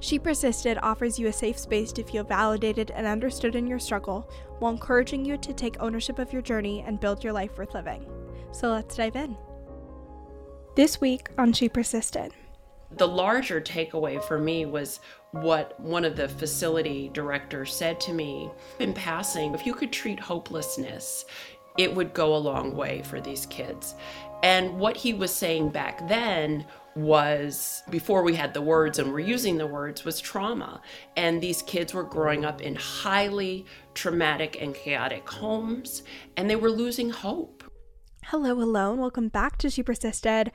She Persisted offers you a safe space to feel validated and understood in your struggle while encouraging you to take ownership of your journey and build your life worth living. So let's dive in. This week on She Persisted. The larger takeaway for me was what one of the facility directors said to me in passing if you could treat hopelessness, it would go a long way for these kids. And what he was saying back then was before we had the words and were using the words was trauma. And these kids were growing up in highly traumatic and chaotic homes and they were losing hope. Hello and welcome back to she persisted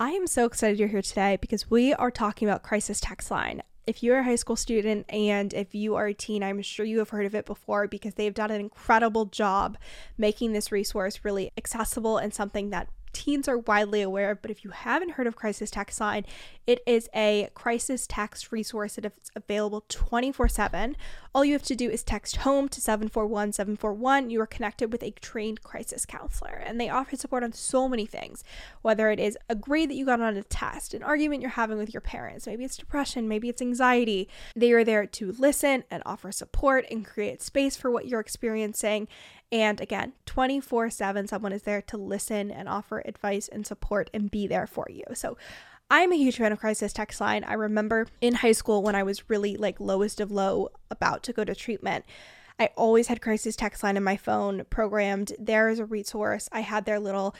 i am so excited you're here today because we are talking about crisis text line. If you're a high school student and if you are a teen, I'm sure you have heard of it before because they've done an incredible job making this resource really accessible and something that teens are widely aware of, but if you haven't heard of Crisis Text Line, it is a crisis text resource that is available 24 7. All you have to do is text home to 741 741. You are connected with a trained crisis counselor, and they offer support on so many things, whether it is a grade that you got on a test, an argument you're having with your parents, maybe it's depression, maybe it's anxiety. They are there to listen and offer support and create space for what you're experiencing and again, 24 7, someone is there to listen and offer advice and support and be there for you. So I'm a huge fan of Crisis Text Line. I remember in high school when I was really like lowest of low about to go to treatment. I always had Crisis Text Line in my phone programmed. There is a resource. I had their little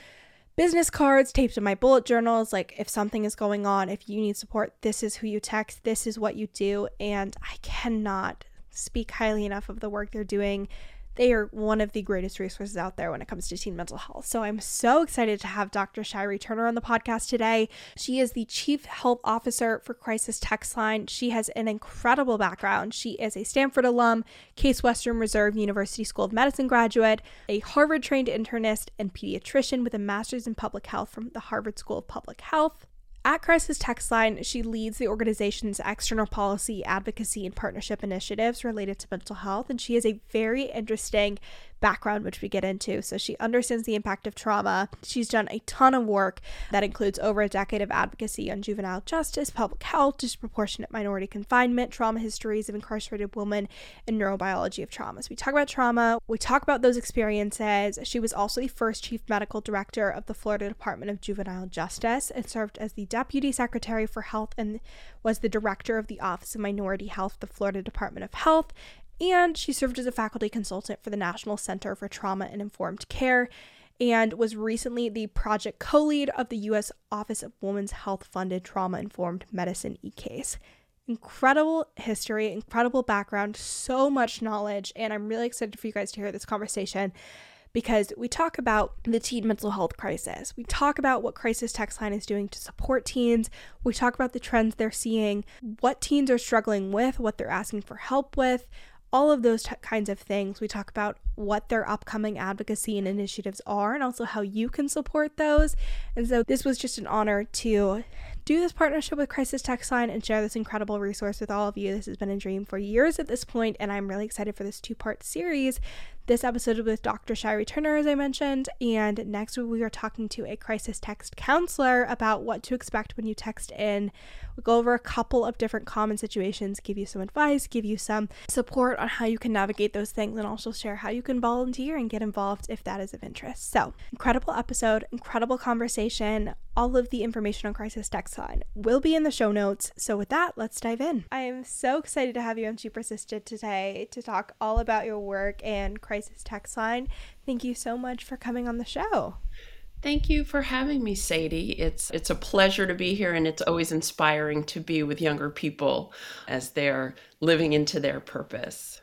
business cards taped to my bullet journals. Like, if something is going on, if you need support, this is who you text, this is what you do. And I cannot speak highly enough of the work they're doing they are one of the greatest resources out there when it comes to teen mental health. So I'm so excited to have Dr. Shairi Turner on the podcast today. She is the Chief Health Officer for Crisis Text Line. She has an incredible background. She is a Stanford alum, Case Western Reserve University School of Medicine graduate, a Harvard trained internist and pediatrician with a master's in public health from the Harvard School of Public Health. At Crisis Text Line, she leads the organization's external policy, advocacy, and partnership initiatives related to mental health, and she has a very interesting background, which we get into. So she understands the impact of trauma. She's done a ton of work that includes over a decade of advocacy on juvenile justice, public health, disproportionate minority confinement, trauma histories of incarcerated women, and neurobiology of trauma. So we talk about trauma, we talk about those experiences. She was also the first chief medical director of the Florida Department of Juvenile Justice and served as the deputy secretary for health and was the director of the Office of Minority Health, the Florida Department of Health, and she served as a faculty consultant for the National Center for Trauma and Informed Care and was recently the project co lead of the U.S. Office of Women's Health funded Trauma Informed Medicine eCase. Incredible history, incredible background, so much knowledge, and I'm really excited for you guys to hear this conversation because we talk about the teen mental health crisis. We talk about what Crisis Text Line is doing to support teens. We talk about the trends they're seeing, what teens are struggling with, what they're asking for help with, all of those t- kinds of things. We talk about what their upcoming advocacy and initiatives are and also how you can support those. And so this was just an honor to do this partnership with Crisis Text Line and share this incredible resource with all of you. This has been a dream for years at this point, and I'm really excited for this two part series this episode with Dr. Shairi Turner, as I mentioned, and next we are talking to a crisis text counselor about what to expect when you text in. We'll go over a couple of different common situations, give you some advice, give you some support on how you can navigate those things, and also share how you can volunteer and get involved if that is of interest. So, incredible episode, incredible conversation. All of the information on Crisis Text Line will be in the show notes. So, with that, let's dive in. I am so excited to have you on She Persisted today to talk all about your work and crisis crisis text line. Thank you so much for coming on the show. Thank you for having me, Sadie. It's it's a pleasure to be here and it's always inspiring to be with younger people as they're living into their purpose.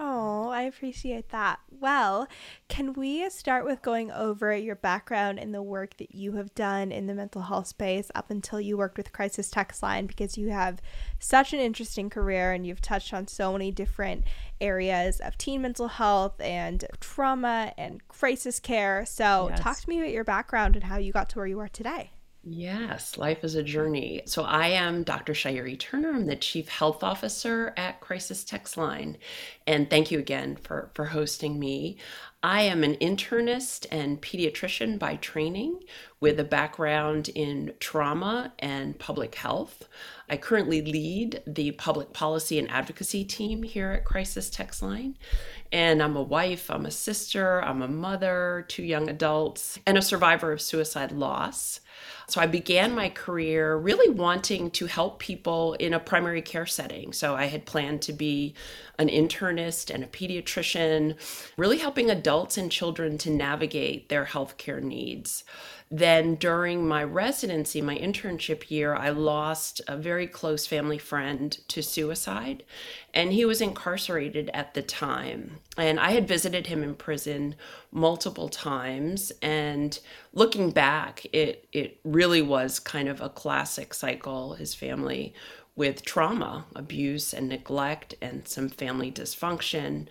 Oh, I appreciate that. Well, can we start with going over your background and the work that you have done in the mental health space up until you worked with Crisis Text Line because you have such an interesting career and you've touched on so many different areas of teen mental health and trauma and crisis care. So, yes. talk to me about your background and how you got to where you are today. Yes, life is a journey. So I am Dr. Shairi Turner. I'm the Chief Health Officer at Crisis Text Line. And thank you again for, for hosting me. I am an internist and pediatrician by training with a background in trauma and public health. I currently lead the public policy and advocacy team here at Crisis Text Line. And I'm a wife, I'm a sister, I'm a mother, two young adults, and a survivor of suicide loss. So I began my career really wanting to help people in a primary care setting. So I had planned to be an internist and a pediatrician, really helping adults and children to navigate their healthcare needs. Then during my residency, my internship year, I lost a very close family friend to suicide, and he was incarcerated at the time. And I had visited him in prison multiple times, and looking back, it it really was kind of a classic cycle. His family with trauma, abuse, and neglect, and some family dysfunction.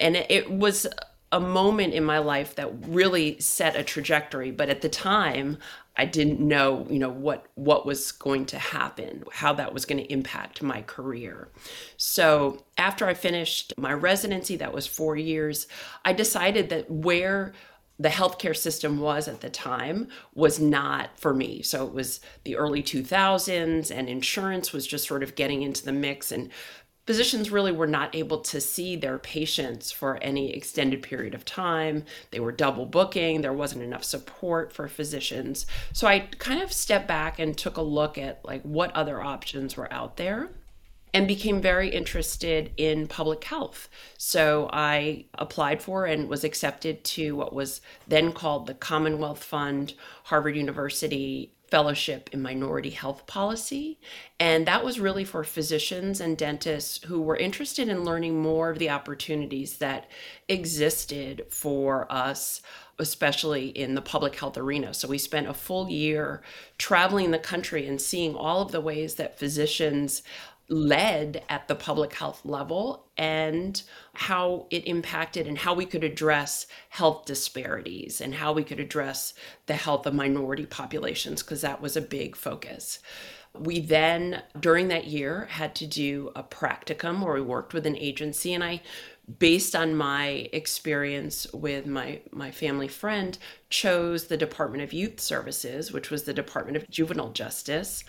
And it was a moment in my life that really set a trajectory but at the time i didn't know you know what what was going to happen how that was going to impact my career so after i finished my residency that was 4 years i decided that where the healthcare system was at the time was not for me. So it was the early 2000s, and insurance was just sort of getting into the mix. And physicians really were not able to see their patients for any extended period of time. They were double booking, there wasn't enough support for physicians. So I kind of stepped back and took a look at like what other options were out there and became very interested in public health. So I applied for and was accepted to what was then called the Commonwealth Fund, Harvard University fellowship in minority health policy. And that was really for physicians and dentists who were interested in learning more of the opportunities that existed for us, especially in the public health arena. So we spent a full year traveling the country and seeing all of the ways that physicians led at the public health level and how it impacted and how we could address health disparities and how we could address the health of minority populations because that was a big focus. We then, during that year, had to do a practicum where we worked with an agency, and I based on my experience with my my family friend chose the department of youth services which was the department of juvenile justice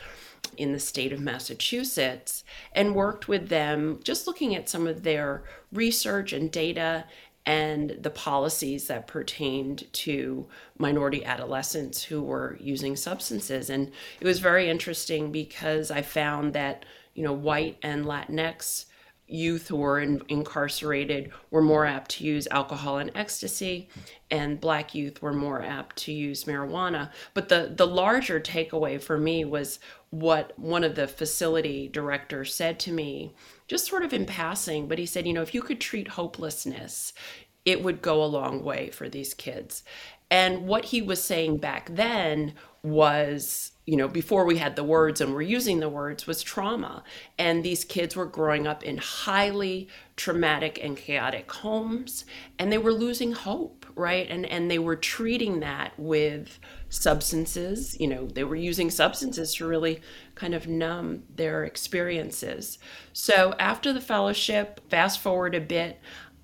in the state of Massachusetts and worked with them, just looking at some of their research and data and the policies that pertained to minority adolescents who were using substances. And it was very interesting because I found that, you know, white and Latinx youth who were in, incarcerated were more apt to use alcohol and ecstasy and black youth were more apt to use marijuana but the the larger takeaway for me was what one of the facility directors said to me just sort of in passing but he said you know if you could treat hopelessness it would go a long way for these kids and what he was saying back then was you know, before we had the words and were using the words was trauma. And these kids were growing up in highly traumatic and chaotic homes and they were losing hope, right? And and they were treating that with substances, you know, they were using substances to really kind of numb their experiences. So after the fellowship, fast forward a bit,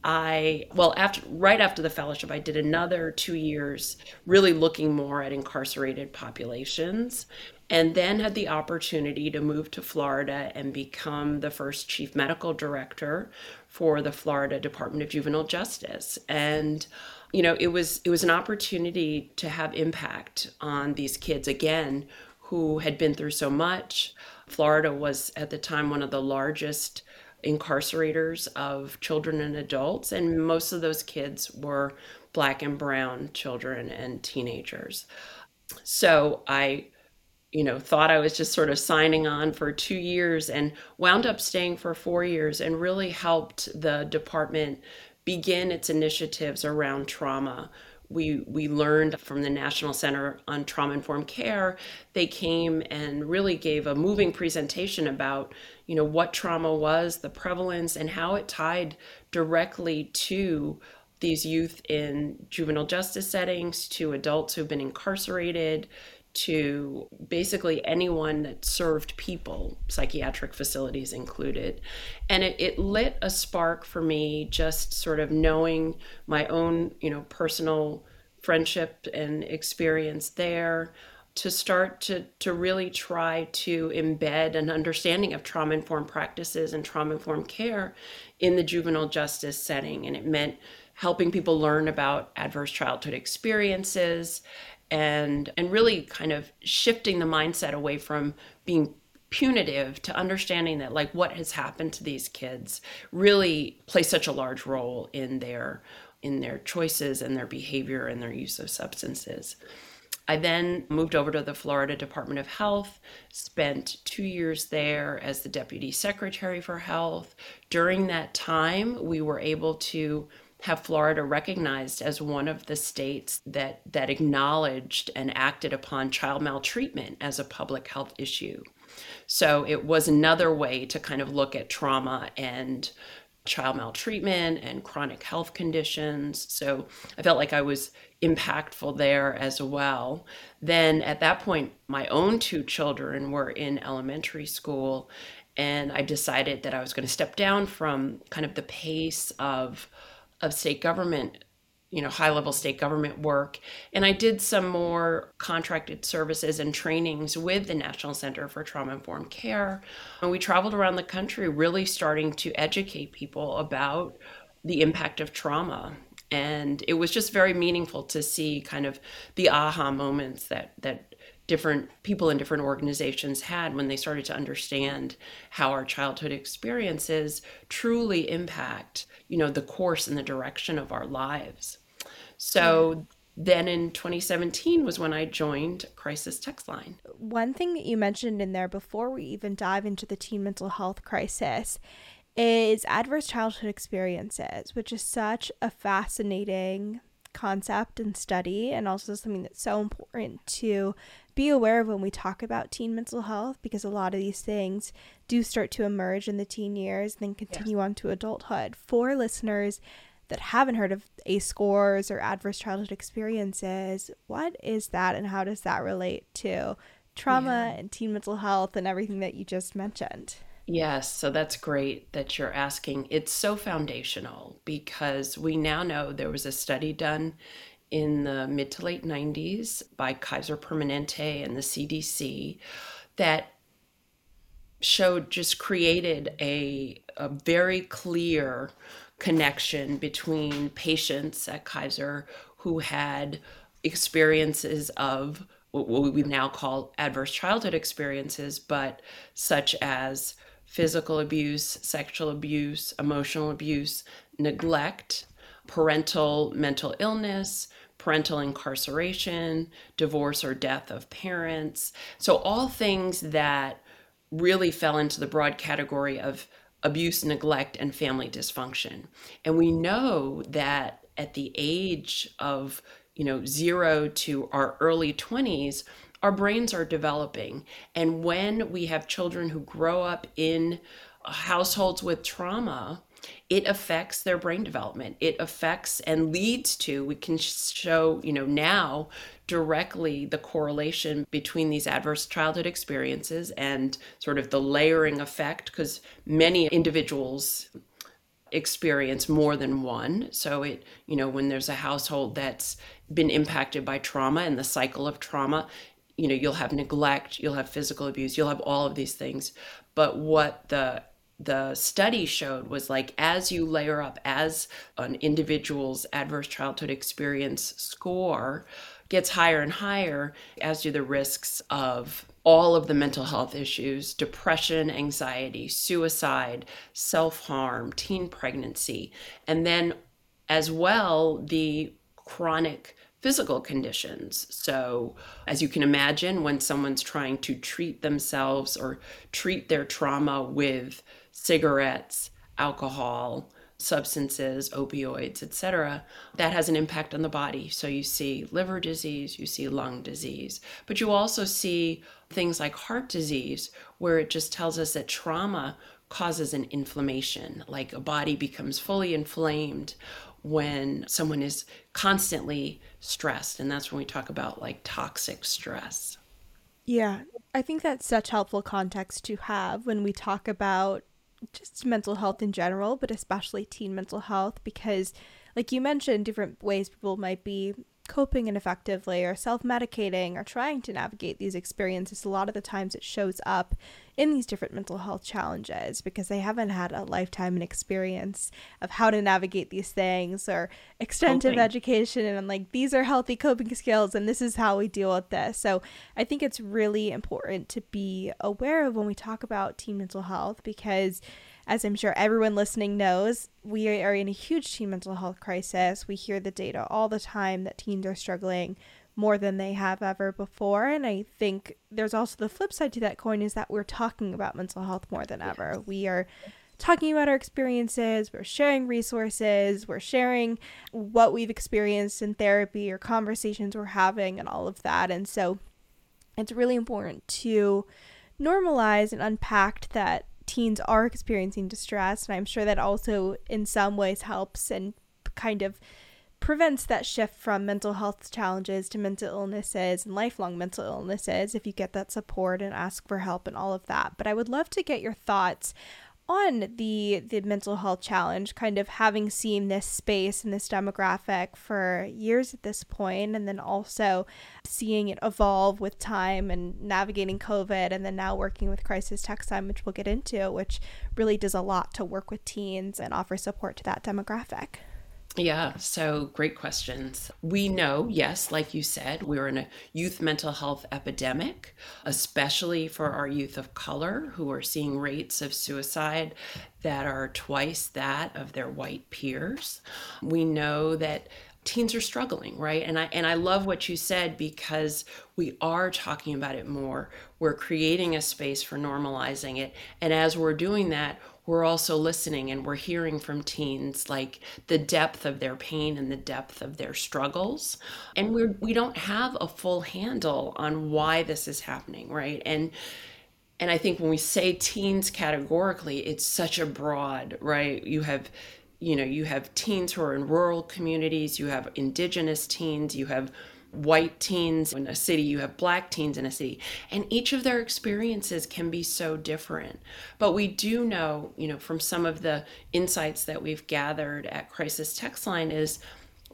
I well after right after the fellowship I did another 2 years really looking more at incarcerated populations and then had the opportunity to move to Florida and become the first chief medical director for the Florida Department of Juvenile Justice. And you know it was it was an opportunity to have impact on these kids again who had been through so much. Florida was at the time one of the largest incarcerators of children and adults, and most of those kids were black and brown children and teenagers. So I, you know, thought I was just sort of signing on for two years and wound up staying for four years and really helped the department begin its initiatives around trauma we we learned from the National Center on Trauma Informed Care. They came and really gave a moving presentation about you know what trauma was, the prevalence, and how it tied directly to these youth in juvenile justice settings, to adults who've been incarcerated, to basically anyone that served people, psychiatric facilities included. And it, it lit a spark for me just sort of knowing my own, you know, personal friendship and experience there to start to, to really try to embed an understanding of trauma informed practices and trauma informed care in the juvenile justice setting. And it meant helping people learn about adverse childhood experiences and and really kind of shifting the mindset away from being punitive to understanding that like what has happened to these kids really plays such a large role in their in their choices and their behavior and their use of substances. I then moved over to the Florida Department of Health, spent two years there as the Deputy Secretary for Health. During that time, we were able to have Florida recognized as one of the states that that acknowledged and acted upon child maltreatment as a public health issue. So it was another way to kind of look at trauma and child maltreatment and chronic health conditions. So I felt like I was impactful there as well. Then at that point, my own two children were in elementary school, and I decided that I was going to step down from kind of the pace of of state government you know high level state government work. And i did some more contracted services and trainings with the national center for trauma informed care. And we traveled around the country really starting to educate people about the impact of trauma and it was just very meaningful to see kind of the aha moments that that different people in different organizations had when they started to understand how our childhood experiences truly impact you know the course and the direction of our lives so then in 2017 was when I joined Crisis Text Line. One thing that you mentioned in there before we even dive into the teen mental health crisis is adverse childhood experiences, which is such a fascinating concept and study, and also something that's so important to be aware of when we talk about teen mental health because a lot of these things do start to emerge in the teen years and then continue yes. on to adulthood. For listeners that haven't heard of ACE scores or adverse childhood experiences, what is that and how does that relate to trauma yeah. and teen mental health and everything that you just mentioned? Yes, so that's great that you're asking. It's so foundational because we now know there was a study done in the mid to late 90s by Kaiser Permanente and the CDC that showed just created a, a very clear connection between patients at Kaiser who had experiences of what we now call adverse childhood experiences, but such as physical abuse, sexual abuse, emotional abuse, neglect, parental mental illness, parental incarceration, divorce or death of parents. So, all things that really fell into the broad category of abuse, neglect, and family dysfunction. And we know that at the age of you know zero to our early 20s our brains are developing. And when we have children who grow up in households with trauma it affects their brain development. It affects and leads to we can show you know now directly the correlation between these adverse childhood experiences and sort of the layering effect because many individuals experience more than one. So it you know when there's a household that's been impacted by trauma and the cycle of trauma you know you'll have neglect you'll have physical abuse you'll have all of these things. But what the the study showed was like as you layer up as an individual's adverse childhood experience score gets higher and higher as do the risks of all of the mental health issues depression anxiety suicide self-harm teen pregnancy. And then as well the chronic physical conditions. So, as you can imagine, when someone's trying to treat themselves or treat their trauma with cigarettes, alcohol, substances, opioids, etc., that has an impact on the body. So you see liver disease, you see lung disease, but you also see things like heart disease, where it just tells us that trauma causes an inflammation, like a body becomes fully inflamed when someone is constantly stressed. And that's when we talk about like toxic stress. Yeah, I think that's such helpful context to have when we talk about just mental health in general, but especially teen mental health, because, like you mentioned, different ways people might be coping ineffectively or self medicating or trying to navigate these experiences, a lot of the times it shows up in these different mental health challenges because they haven't had a lifetime and experience of how to navigate these things or extensive coping. education and I'm like these are healthy coping skills and this is how we deal with this. So I think it's really important to be aware of when we talk about teen mental health because as I'm sure everyone listening knows, we are in a huge teen mental health crisis. We hear the data all the time that teens are struggling more than they have ever before. And I think there's also the flip side to that coin is that we're talking about mental health more than ever. Yes. We are talking about our experiences, we're sharing resources, we're sharing what we've experienced in therapy or conversations we're having and all of that. And so it's really important to normalize and unpack that teens are experiencing distress. And I'm sure that also in some ways helps and kind of prevents that shift from mental health challenges to mental illnesses and lifelong mental illnesses if you get that support and ask for help and all of that. But I would love to get your thoughts on the the mental health challenge kind of having seen this space and this demographic for years at this point and then also seeing it evolve with time and navigating covid and then now working with crisis text line which we'll get into which really does a lot to work with teens and offer support to that demographic yeah, so great questions. We know, yes, like you said, we're in a youth mental health epidemic, especially for our youth of color who are seeing rates of suicide that are twice that of their white peers. We know that teens are struggling, right? And I and I love what you said because we are talking about it more. We're creating a space for normalizing it. And as we're doing that, we're also listening and we're hearing from teens like the depth of their pain and the depth of their struggles and we're we don't have a full handle on why this is happening right and and i think when we say teens categorically it's such a broad right you have you know you have teens who are in rural communities you have indigenous teens you have white teens in a city, you have black teens in a city, and each of their experiences can be so different. But we do know, you know, from some of the insights that we've gathered at Crisis Text Line is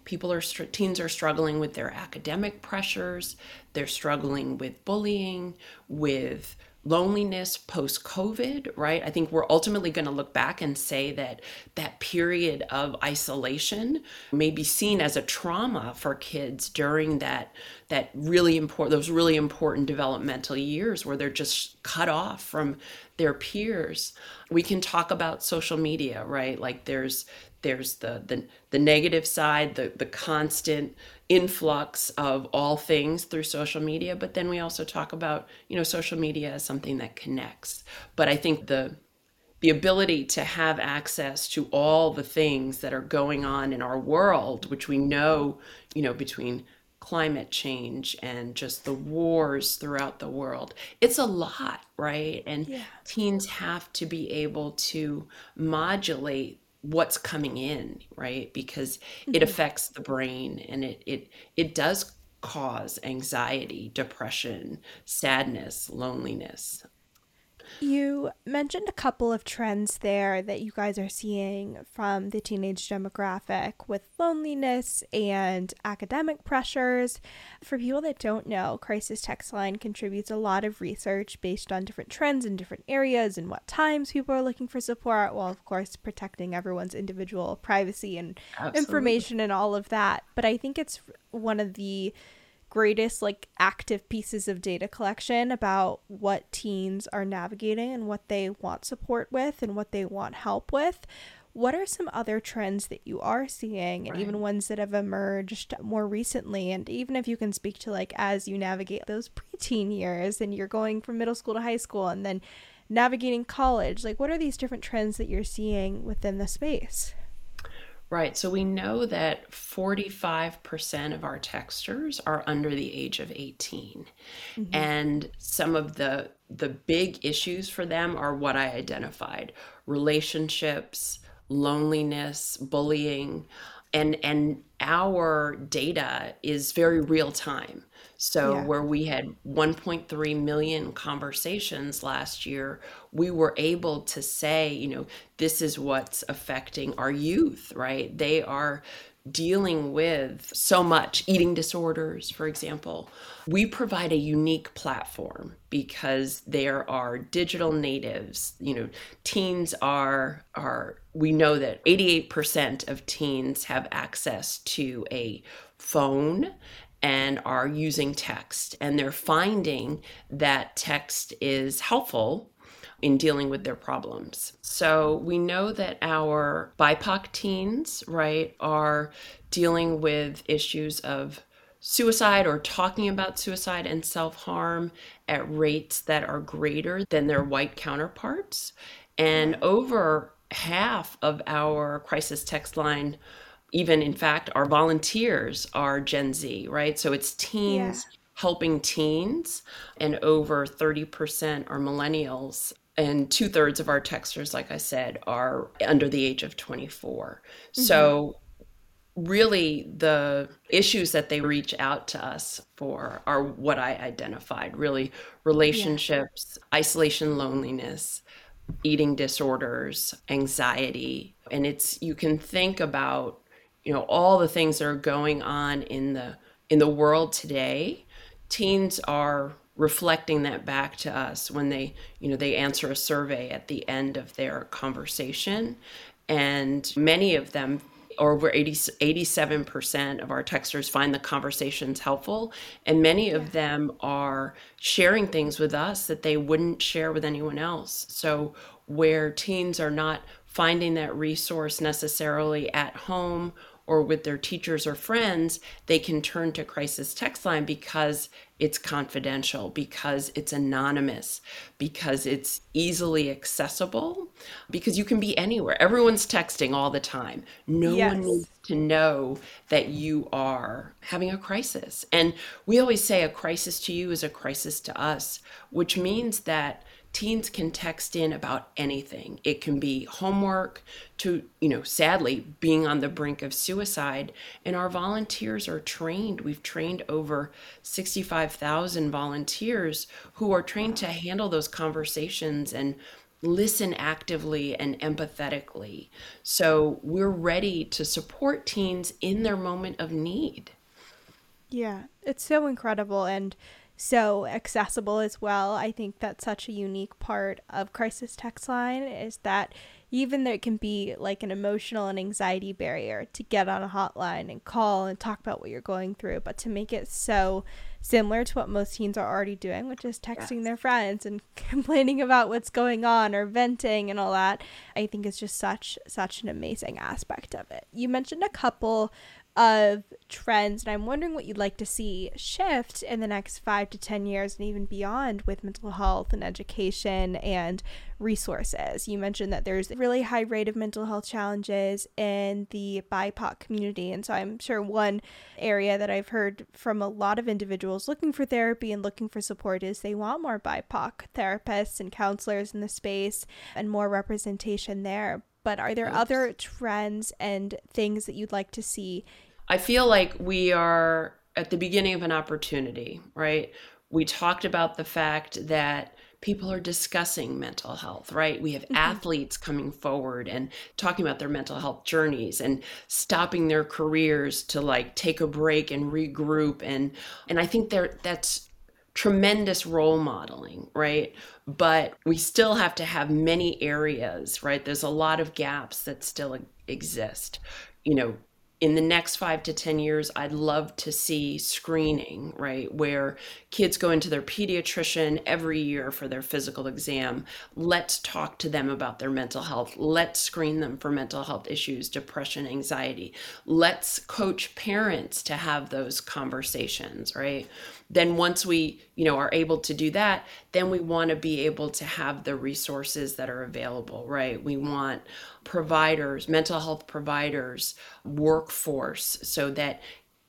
people are teens are struggling with their academic pressures, they're struggling with bullying, with loneliness post COVID, right? I think we're ultimately going to look back and say that that period of isolation may be seen as a trauma for kids during that that really important those really important developmental years where they're just cut off from their peers. We can talk about social media, right? Like there's there's the the, the negative side, the the constant influx of all things through social media, but then we also talk about, you know, social media as something that connects. But I think the the ability to have access to all the things that are going on in our world, which we know, you know, between climate change and just the wars throughout the world. It's a lot, right? And yeah. teens have to be able to modulate what's coming in, right? Because mm-hmm. it affects the brain and it it it does cause anxiety, depression, sadness, loneliness. You mentioned a couple of trends there that you guys are seeing from the teenage demographic with loneliness and academic pressures. For people that don't know, Crisis Text Line contributes a lot of research based on different trends in different areas and what times people are looking for support, while, of course, protecting everyone's individual privacy and Absolutely. information and all of that. But I think it's one of the greatest like active pieces of data collection about what teens are navigating and what they want support with and what they want help with. What are some other trends that you are seeing and right. even ones that have emerged more recently? And even if you can speak to like as you navigate those preteen years and you're going from middle school to high school and then navigating college, like what are these different trends that you're seeing within the space? Right. So we know that 45% of our texters are under the age of 18. Mm-hmm. And some of the the big issues for them are what I identified. Relationships, loneliness, bullying, and and our data is very real time. So, yeah. where we had 1.3 million conversations last year, we were able to say, you know, this is what's affecting our youth, right? They are dealing with so much eating disorders, for example. We provide a unique platform because there are digital natives. You know, teens are are we know that 88% of teens have access to a phone and are using text and they're finding that text is helpful in dealing with their problems. So we know that our BIPOC teens, right, are dealing with issues of suicide or talking about suicide and self harm at rates that are greater than their white counterparts. And over half of our crisis text line even in fact our volunteers are gen z right so it's teens yeah. helping teens and over 30% are millennials and two thirds of our texters like i said are under the age of 24 mm-hmm. so really the issues that they reach out to us for are what i identified really relationships yeah. isolation loneliness eating disorders anxiety and it's you can think about you know all the things that are going on in the in the world today teens are reflecting that back to us when they you know they answer a survey at the end of their conversation. And many of them over 80, 87% of our texters find the conversations helpful. And many of them are sharing things with us that they wouldn't share with anyone else. So where teens are not finding that resource necessarily at home or with their teachers or friends, they can turn to Crisis Text Line because it's confidential, because it's anonymous, because it's easily accessible, because you can be anywhere. Everyone's texting all the time. No yes. one needs to know that you are having a crisis. And we always say a crisis to you is a crisis to us, which means that teens can text in about anything. It can be homework to, you know, sadly being on the brink of suicide. And our volunteers are trained. We've trained over 65,000 volunteers who are trained to handle those conversations and listen actively and empathetically. So we're ready to support teens in their moment of need. Yeah, it's so incredible. And so accessible as well. I think that's such a unique part of Crisis Text Line is that even though it can be like an emotional and anxiety barrier to get on a hotline and call and talk about what you're going through, but to make it so similar to what most teens are already doing, which is texting yes. their friends and complaining about what's going on or venting and all that, I think is just such such an amazing aspect of it. You mentioned a couple of trends and i'm wondering what you'd like to see shift in the next five to ten years and even beyond with mental health and education and resources. You mentioned that there's a really high rate of mental health challenges in the bipoc community and so i'm sure one area that i've heard from a lot of individuals looking for therapy and looking for support is they want more bipoc therapists and counselors in the space and more representation there but are there other trends and things that you'd like to see? I feel like we are at the beginning of an opportunity, right? We talked about the fact that people are discussing mental health, right? We have mm-hmm. athletes coming forward and talking about their mental health journeys and stopping their careers to like take a break and regroup and and I think there that's tremendous role modeling, right? But we still have to have many areas, right? There's a lot of gaps that still exist. You know, in the next five to 10 years, I'd love to see screening, right? Where kids go into their pediatrician every year for their physical exam. Let's talk to them about their mental health. Let's screen them for mental health issues, depression, anxiety. Let's coach parents to have those conversations, right? Then once we you know are able to do that then we want to be able to have the resources that are available right? We want providers mental health providers workforce so that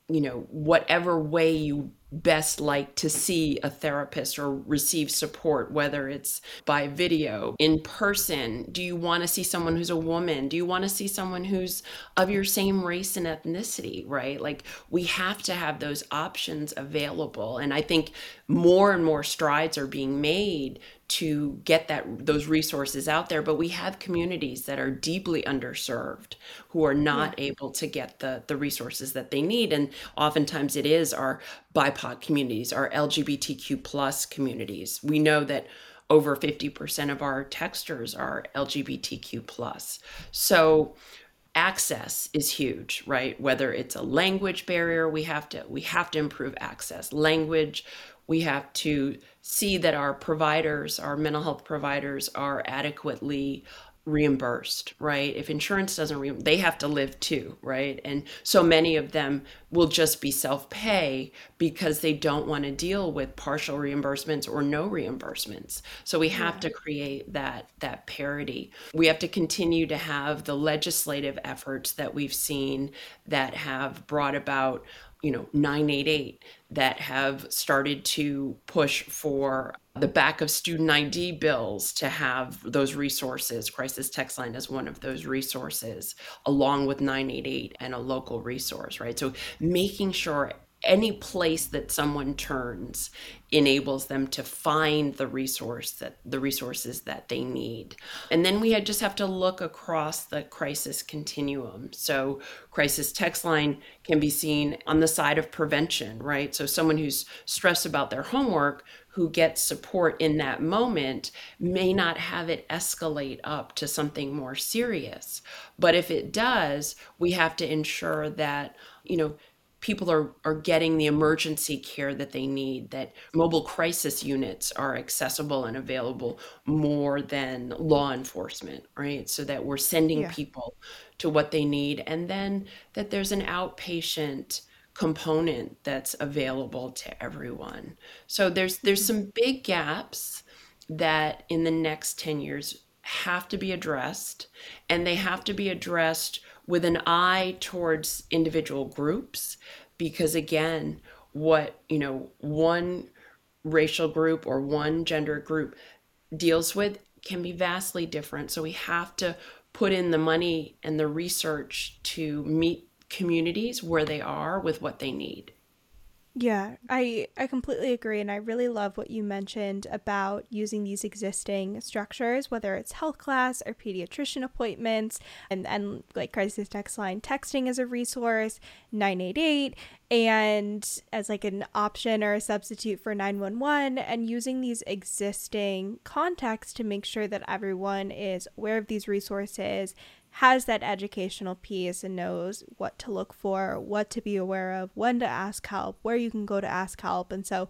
you know whatever way you best like to see a therapist or receive support, whether it's by video, in person? Do you want to see someone who's a woman? Do you want to see someone who's of your same race and ethnicity, right? Like we have to have those options available. And I think more and more strides are being made to get that those resources out there but we have communities that are deeply underserved who are not yeah. able to get the the resources that they need and oftentimes it is our bipoc communities our lgbtq plus communities. We know that over 50% of our texters are lgbtq plus. So access is huge right? Whether it's a language barrier we have to we have to improve access. Language we have to see that our providers, our mental health providers, are adequately reimbursed, right? If insurance doesn't, re- they have to live too, right? And so many of them will just be self pay because they don't want to deal with partial reimbursements or no reimbursements. So we have yeah. to create that that parity. We have to continue to have the legislative efforts that we've seen that have brought about you know 988 that have started to push for the back of student ID bills to have those resources. Crisis Text Line is one of those resources, along with 988 and a local resource, right? So making sure any place that someone turns enables them to find the resource that the resources that they need and then we just have to look across the crisis continuum so crisis text line can be seen on the side of prevention right so someone who's stressed about their homework who gets support in that moment may not have it escalate up to something more serious but if it does we have to ensure that you know people are, are getting the emergency care that they need, that mobile crisis units are accessible and available more than law enforcement, right? So that we're sending yeah. people to what they need, and then that there's an outpatient component that's available to everyone. So there's there's some big gaps that in the next 10 years have to be addressed and they have to be addressed with an eye towards individual groups because again what you know one racial group or one gender group deals with can be vastly different so we have to put in the money and the research to meet communities where they are with what they need. Yeah, I I completely agree and I really love what you mentioned about using these existing structures whether it's health class or pediatrician appointments and and like crisis text line texting as a resource, 988 and as like an option or a substitute for 911 and using these existing contacts to make sure that everyone is aware of these resources has that educational piece and knows what to look for, what to be aware of, when to ask help, where you can go to ask help. And so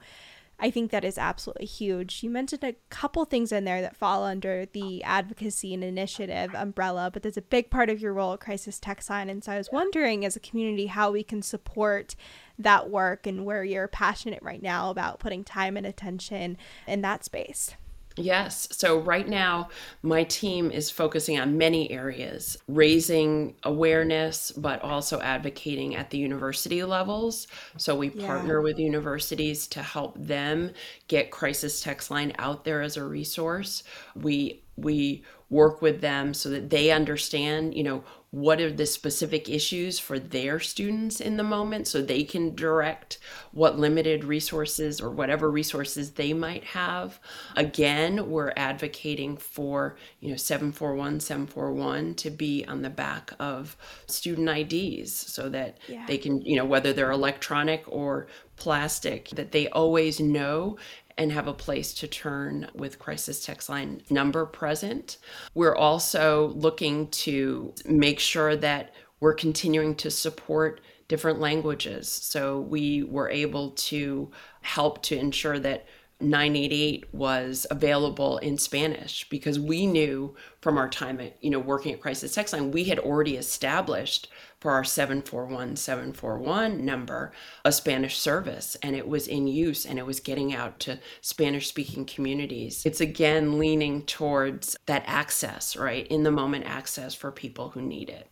I think that is absolutely huge. You mentioned a couple things in there that fall under the advocacy and initiative umbrella, but there's a big part of your role at Crisis Text Line. And so I was wondering, as a community, how we can support that work and where you're passionate right now about putting time and attention in that space. Yes. So right now, my team is focusing on many areas raising awareness, but also advocating at the university levels. So we yeah. partner with universities to help them get Crisis Text Line out there as a resource. We we work with them so that they understand, you know, what are the specific issues for their students in the moment so they can direct what limited resources or whatever resources they might have again we're advocating for you know 741 741 to be on the back of student IDs so that yeah. they can you know whether they're electronic or plastic that they always know and have a place to turn with crisis text line number present. We're also looking to make sure that we're continuing to support different languages. So we were able to help to ensure that 988 was available in Spanish because we knew from our time at, you know, working at Crisis Text Line, we had already established for our 741 741 number a Spanish service and it was in use and it was getting out to Spanish speaking communities. It's again leaning towards that access, right? In the moment access for people who need it.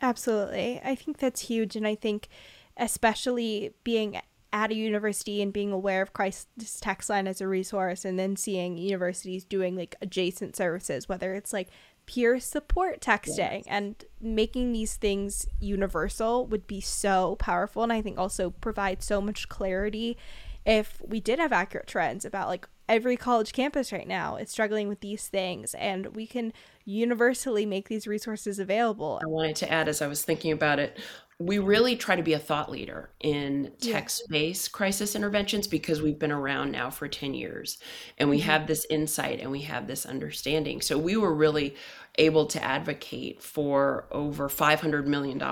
Absolutely. I think that's huge. And I think, especially being at a university and being aware of Crisis Text Line as a resource and then seeing universities doing like adjacent services, whether it's like peer support texting yes. and making these things universal would be so powerful. And I think also provide so much clarity if we did have accurate trends about like every college campus right now is struggling with these things and we can universally make these resources available. I wanted to add as I was thinking about it we really try to be a thought leader in text based yeah. crisis interventions because we've been around now for 10 years and we mm-hmm. have this insight and we have this understanding. So we were really able to advocate for over $500 million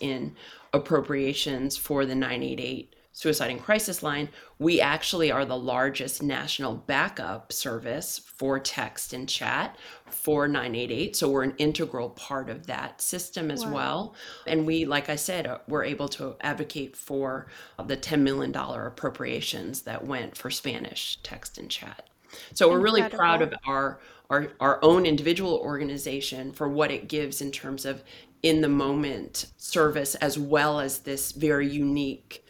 in appropriations for the 988 Suicide and Crisis Line, we actually are the largest national backup service for text and chat for 988. So we're an integral part of that system as wow. well. And we, like I said, uh, we're able to advocate for the $10 million appropriations that went for Spanish text and chat. So we're really proud of our, our our own individual organization for what it gives in terms of in the moment service as well as this very unique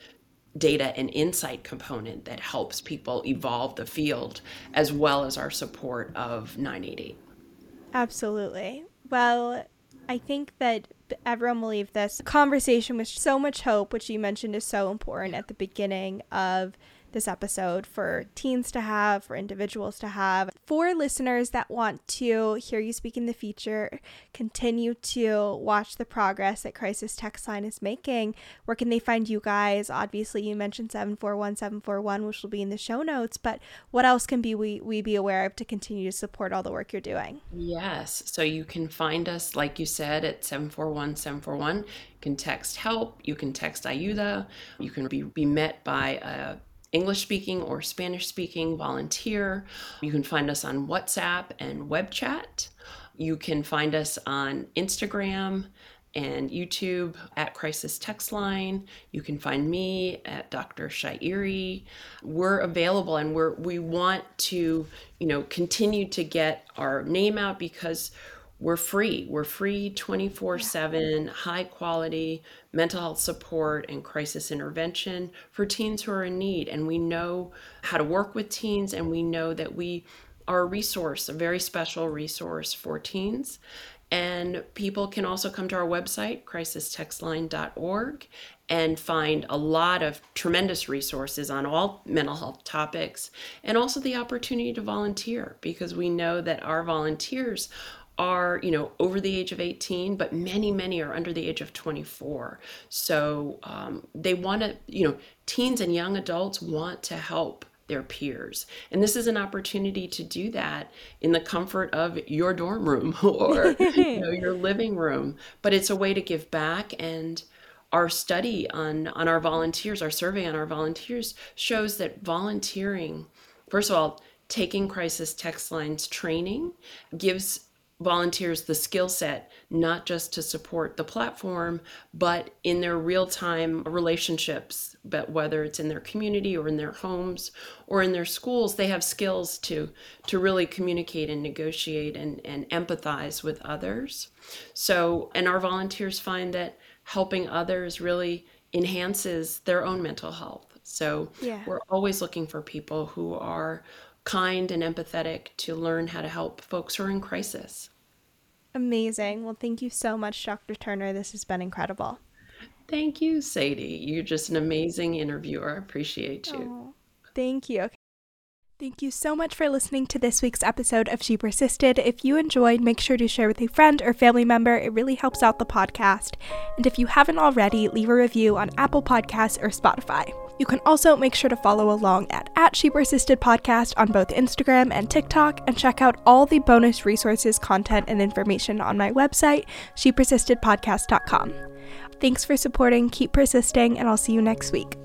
data and insight component that helps people evolve the field, as well as our support of 988. Absolutely. Well, I think that everyone will leave this conversation with so much hope, which you mentioned is so important at the beginning of this episode for teens to have, for individuals to have. For listeners that want to hear you speak in the future, continue to watch the progress that Crisis Text Line is making, where can they find you guys? Obviously, you mentioned 741 741, which will be in the show notes, but what else can be we, we be aware of to continue to support all the work you're doing? Yes. So you can find us, like you said, at 741 741. You can text help, you can text Ayuda, you can be, be met by a English speaking or Spanish speaking volunteer. You can find us on WhatsApp and web chat. You can find us on Instagram and YouTube at Crisis Text Line. You can find me at Dr. Shairi. We're available and we're we want to, you know, continue to get our name out because we're free. We're free 24 7, high quality mental health support and crisis intervention for teens who are in need. And we know how to work with teens, and we know that we are a resource, a very special resource for teens. And people can also come to our website, crisistextline.org, and find a lot of tremendous resources on all mental health topics and also the opportunity to volunteer because we know that our volunteers are you know over the age of 18 but many many are under the age of 24 so um, they want to you know teens and young adults want to help their peers. And this is an opportunity to do that in the comfort of your dorm room or you know, your living room. But it's a way to give back and our study on on our volunteers our survey on our volunteers shows that volunteering first of all taking crisis text lines training gives volunteers the skill set not just to support the platform but in their real-time relationships but whether it's in their community or in their homes or in their schools they have skills to to really communicate and negotiate and, and empathize with others so and our volunteers find that helping others really enhances their own mental health so yeah. we're always looking for people who are kind and empathetic to learn how to help folks who are in crisis. Amazing. Well, thank you so much, Dr. Turner. This has been incredible. Thank you, Sadie. You're just an amazing interviewer. I appreciate you. Oh, thank you. Thank you so much for listening to this week's episode of She Persisted. If you enjoyed, make sure to share with a friend or family member. It really helps out the podcast. And if you haven't already, leave a review on Apple Podcasts or Spotify. You can also make sure to follow along at, at She Podcast on both Instagram and TikTok and check out all the bonus resources, content, and information on my website, shepersistedpodcast.com. Thanks for supporting, keep persisting, and I'll see you next week.